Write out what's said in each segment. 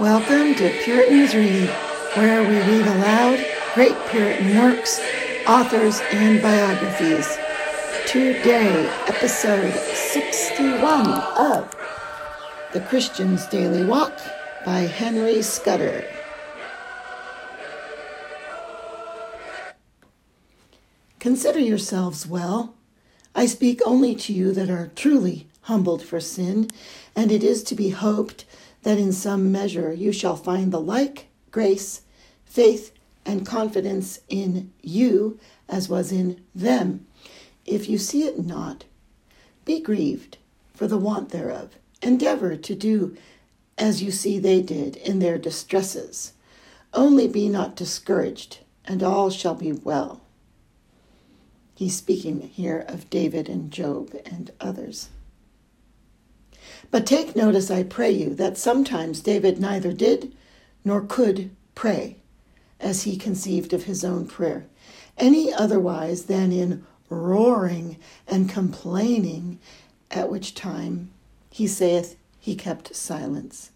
Welcome to Puritans Read, where we read aloud great Puritan works, authors, and biographies. Today, episode 61 of The Christian's Daily Walk by Henry Scudder. Consider yourselves well. I speak only to you that are truly humbled for sin, and it is to be hoped that in some measure you shall find the like grace, faith, and confidence in you as was in them. If you see it not, be grieved for the want thereof. Endeavor to do as you see they did in their distresses. Only be not discouraged, and all shall be well. He's speaking here of David and Job and others. But take notice, I pray you, that sometimes David neither did nor could pray as he conceived of his own prayer, any otherwise than in roaring and complaining, at which time he saith he kept silence.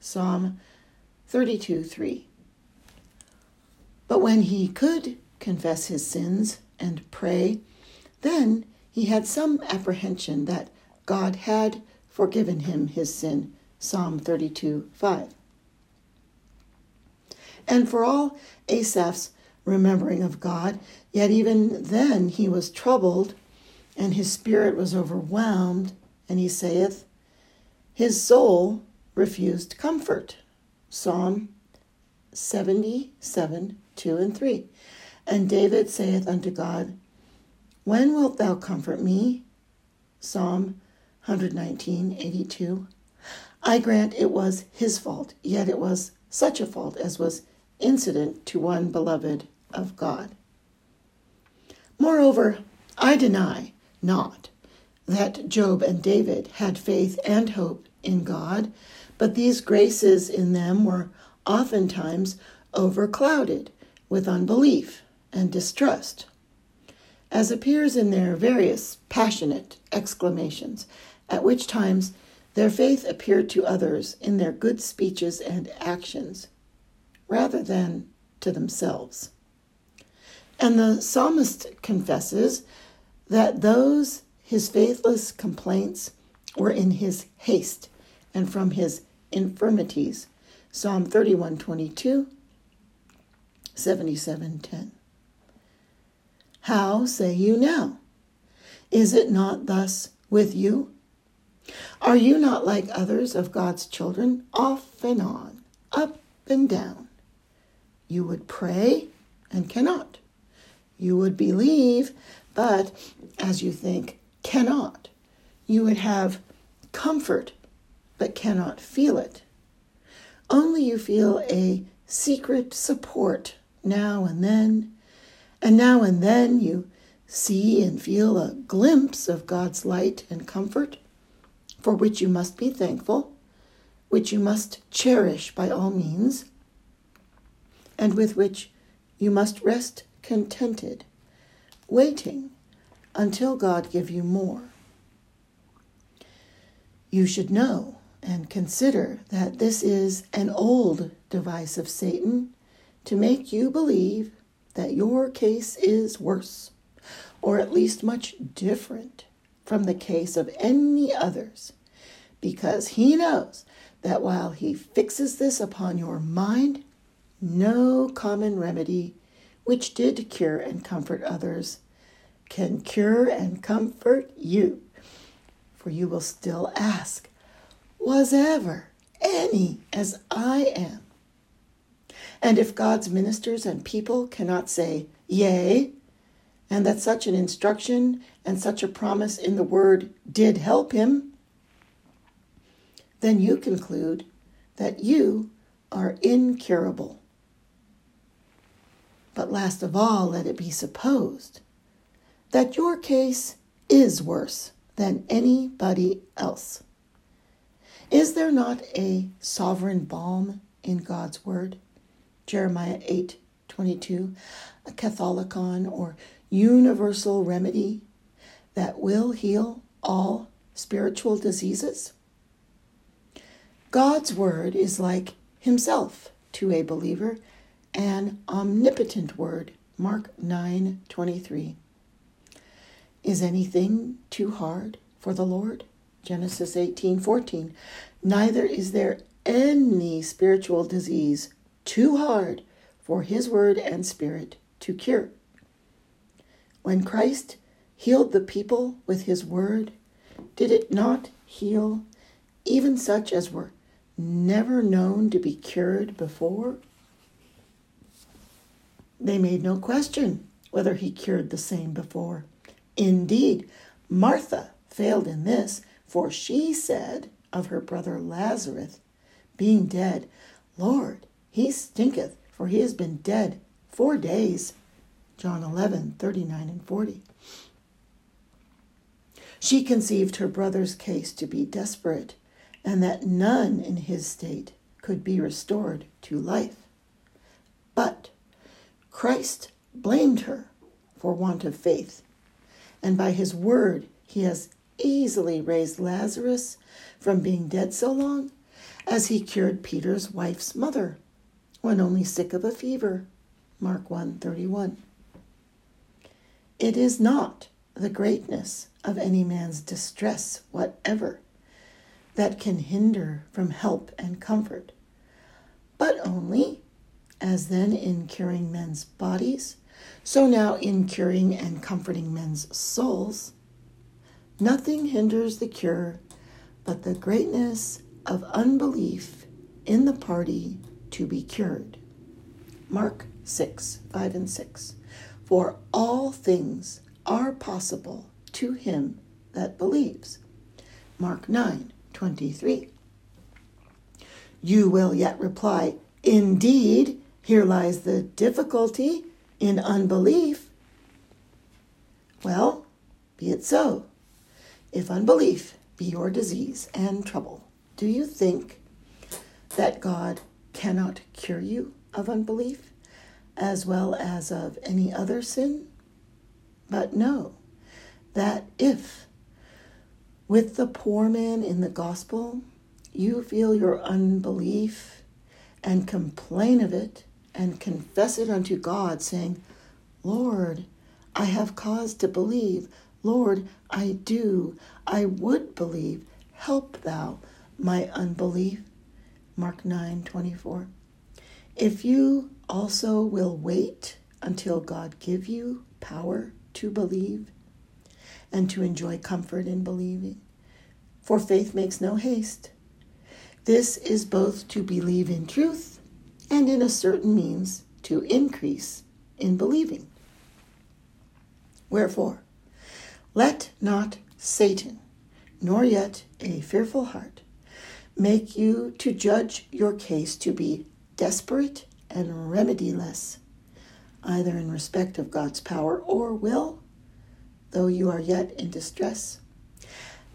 Psalm 32 3. But when he could confess his sins and pray, then he had some apprehension that God had forgiven him his sin. Psalm 32 5. And for all Asaph's remembering of God, yet even then he was troubled, and his spirit was overwhelmed, and he saith, His soul refused comfort. Psalm 77 2 and 3. And David saith unto God, When wilt thou comfort me? Psalm 119, 82. I grant it was his fault, yet it was such a fault as was incident to one beloved of God. Moreover, I deny not that Job and David had faith and hope in God, but these graces in them were oftentimes overclouded with unbelief and distrust, as appears in their various passionate exclamations at which times their faith appeared to others in their good speeches and actions, rather than to themselves. And the psalmist confesses that those his faithless complaints were in his haste and from his infirmities. Psalm 31 22, 77 10. How say you now? Is it not thus with you? Are you not like others of God's children, off and on, up and down? You would pray and cannot. You would believe, but as you think, cannot. You would have comfort, but cannot feel it. Only you feel a secret support now and then, and now and then you see and feel a glimpse of God's light and comfort for which you must be thankful, which you must cherish by all means, and with which you must rest contented, waiting until God give you more. You should know and consider that this is an old device of Satan to make you believe that your case is worse, or at least much different from the case of any others, because he knows that while he fixes this upon your mind, no common remedy which did cure and comfort others can cure and comfort you. For you will still ask, Was ever any as I am? And if God's ministers and people cannot say, Yea, and that such an instruction and such a promise in the word did help him, then you conclude that you are incurable. But last of all, let it be supposed that your case is worse than anybody else. Is there not a sovereign balm in God's word? Jeremiah 8 22, a Catholicon or universal remedy that will heal all spiritual diseases? God's word is like himself to a believer an omnipotent word. Mark 9:23. Is anything too hard for the Lord? Genesis 18:14. Neither is there any spiritual disease too hard for his word and spirit to cure. When Christ healed the people with his word, did it not heal even such as were never known to be cured before? They made no question whether he cured the same before. Indeed, Martha failed in this, for she said of her brother Lazarus, being dead, Lord, he stinketh, for he has been dead four days. John 11, 39 and 40. She conceived her brother's case to be desperate, and that none in his state could be restored to life. But Christ blamed her for want of faith, and by his word he has easily raised Lazarus from being dead so long as he cured Peter's wife's mother when only sick of a fever. Mark 1:31. It is not the greatness of any man's distress whatever that can hinder from help and comfort, but only, as then in curing men's bodies, so now in curing and comforting men's souls, nothing hinders the cure but the greatness of unbelief in the party to be cured. Mark 6, 5 and 6. For all things are possible to him that believes. Mark 9 23. You will yet reply, Indeed, here lies the difficulty in unbelief. Well, be it so. If unbelief be your disease and trouble, do you think that God cannot cure you of unbelief as well as of any other sin? But know that if, with the poor man in the gospel, you feel your unbelief and complain of it and confess it unto God, saying, Lord, I have cause to believe. Lord, I do. I would believe. Help thou my unbelief. Mark 9 24. If you also will wait until God give you power to believe and to enjoy comfort in believing. For faith makes no haste. This is both to believe in truth and in a certain means to increase in believing. Wherefore, let not Satan, nor yet a fearful heart, make you to judge your case to be desperate and remediless either in respect of God's power or will, though you are yet in distress,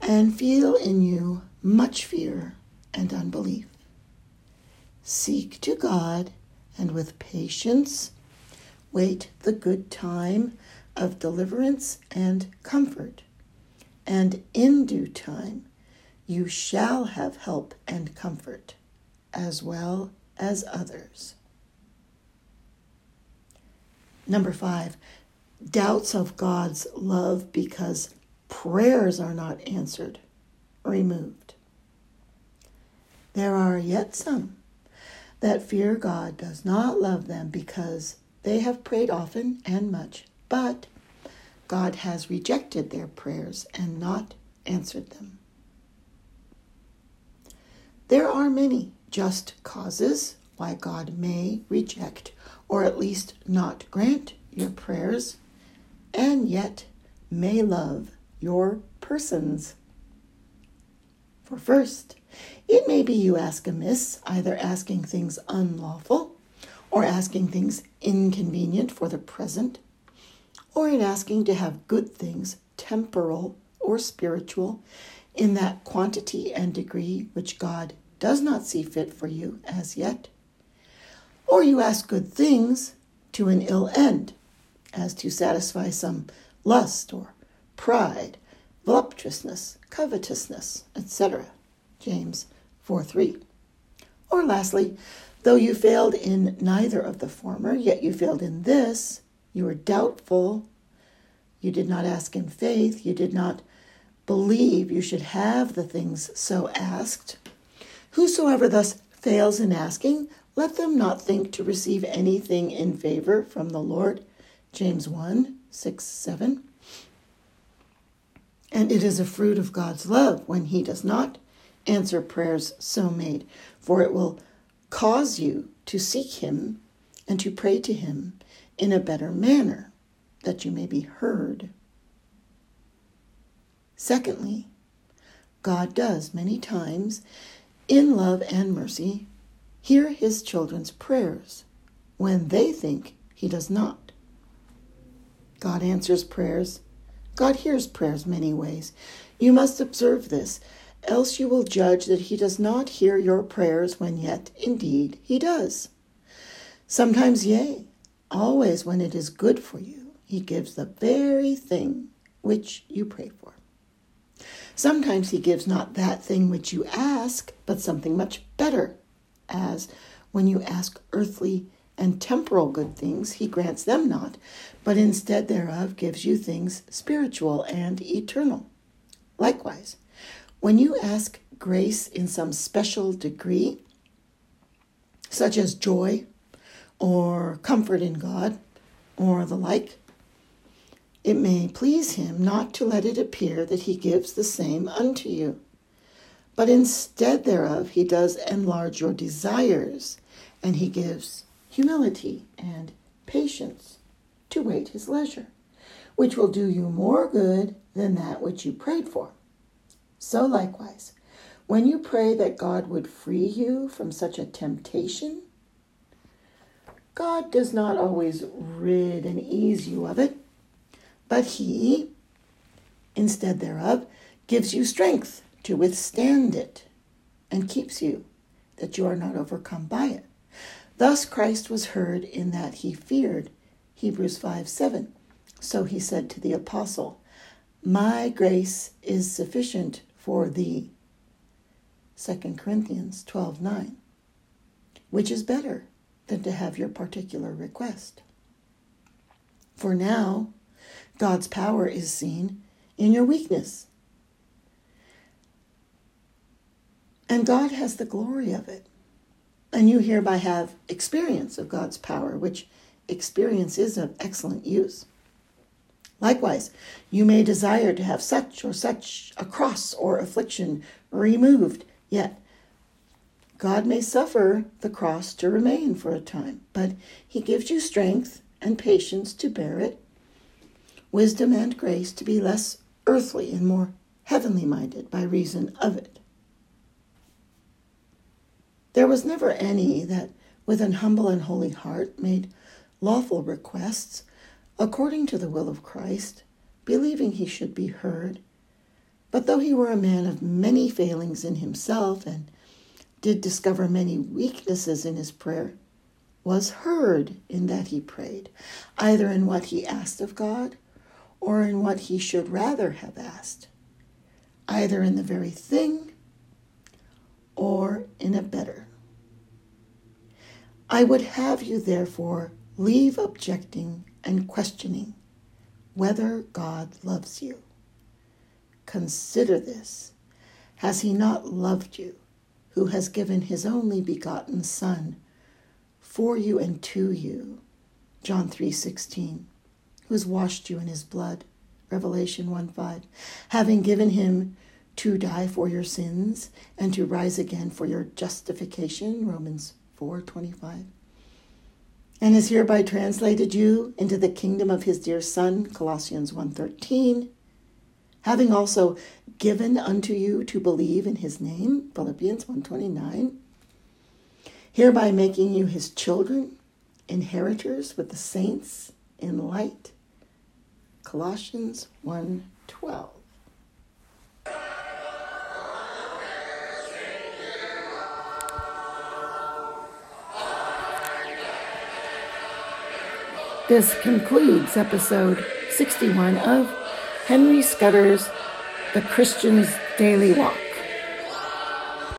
and feel in you much fear and unbelief. Seek to God and with patience wait the good time of deliverance and comfort, and in due time you shall have help and comfort, as well as others. Number five, doubts of God's love because prayers are not answered, removed. There are yet some that fear God does not love them because they have prayed often and much, but God has rejected their prayers and not answered them. There are many just causes why God may reject or at least not grant your prayers, and yet may love your persons. For first, it may be you ask amiss, either asking things unlawful, or asking things inconvenient for the present, or in asking to have good things, temporal or spiritual, in that quantity and degree which God does not see fit for you as yet or you ask good things to an ill end, as to satisfy some lust or pride, voluptuousness, covetousness, etc. James 4 3. Or lastly, though you failed in neither of the former, yet you failed in this, you were doubtful, you did not ask in faith, you did not believe you should have the things so asked. Whosoever thus fails in asking, let them not think to receive anything in favor from the Lord. James 1 6 7. And it is a fruit of God's love when He does not answer prayers so made, for it will cause you to seek Him and to pray to Him in a better manner, that you may be heard. Secondly, God does many times, in love and mercy, hear His children's prayers when they think He does not. God answers prayers God hears prayers many ways. You must observe this, else you will judge that He does not hear your prayers when yet, indeed, He does. Sometimes, yea, always when it is good for you, He gives the very thing which you pray for. Sometimes He gives not that thing which you ask, but something much better, as when you ask earthly and temporal good things, he grants them not, but instead thereof gives you things spiritual and eternal. Likewise, when you ask grace in some special degree, such as joy or comfort in God or the like, it may please him not to let it appear that he gives the same unto you. But instead thereof, he does enlarge your desires, and he gives humility, and patience to wait his leisure, which will do you more good than that which you prayed for. So likewise, when you pray that God would free you from such a temptation, God does not always rid and ease you of it, but He, instead thereof, gives you strength to withstand it and keeps you that you are not overcome by it. Thus Christ was heard in that he feared. Hebrews 5 7. So he said to the apostle, My grace is sufficient for thee. 2 Corinthians 12 9. Which is better than to have your particular request. For now, God's power is seen in your weakness. And God has the glory of it. And you hereby have experience of God's power, which experience is of excellent use. Likewise, you may desire to have such or such a cross or affliction removed, yet God may suffer the cross to remain for a time, but He gives you strength and patience to bear it, wisdom and grace to be less earthly and more heavenly minded by reason of it. There was never any that, with an humble and holy heart, made lawful requests according to the will of Christ, believing he should be heard. But though he were a man of many failings in himself and did discover many weaknesses in his prayer, was heard in that he prayed, either in what he asked of God or in what he should rather have asked, either in the very thing or in a better. I would have you, therefore, leave objecting and questioning whether God loves you. Consider this. Has he not loved you, who has given his only begotten Son for you and to you? John 3:16. Who has washed you in his blood? Revelation 1:5. Having given him to die for your sins and to rise again for your justification, Romans 4:25. And has hereby translated you into the kingdom of his dear son, Colossians 1:13, having also given unto you to believe in his name, Philippians 1:29, hereby making you his children, inheritors with the saints in light, Colossians 1:12. This concludes episode 61 of Henry Scudder's The Christian's Daily Walk.